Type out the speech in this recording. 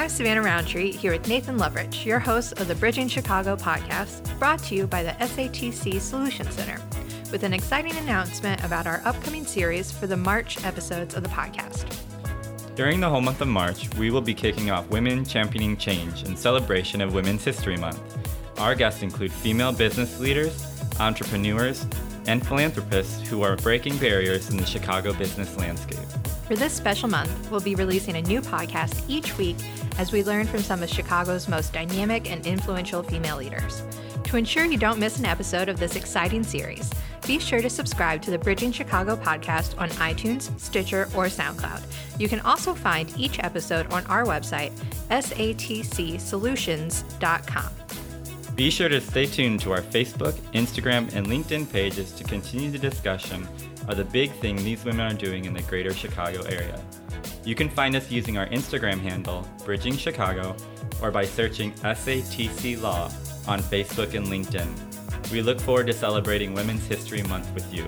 I'm Savannah Roundtree here with Nathan Lovrich, your host of the Bridging Chicago podcast, brought to you by the SATC Solution Center, with an exciting announcement about our upcoming series for the March episodes of the podcast. During the whole month of March, we will be kicking off Women Championing Change in celebration of Women's History Month. Our guests include female business leaders, entrepreneurs, and philanthropists who are breaking barriers in the Chicago business landscape. For this special month, we'll be releasing a new podcast each week as we learn from some of Chicago's most dynamic and influential female leaders. To ensure you don't miss an episode of this exciting series, be sure to subscribe to the Bridging Chicago podcast on iTunes, Stitcher, or SoundCloud. You can also find each episode on our website, satcsolutions.com. Be sure to stay tuned to our Facebook, Instagram, and LinkedIn pages to continue the discussion of the big thing these women are doing in the greater Chicago area. You can find us using our Instagram handle, Bridging Chicago, or by searching SATC Law on Facebook and LinkedIn. We look forward to celebrating Women's History Month with you.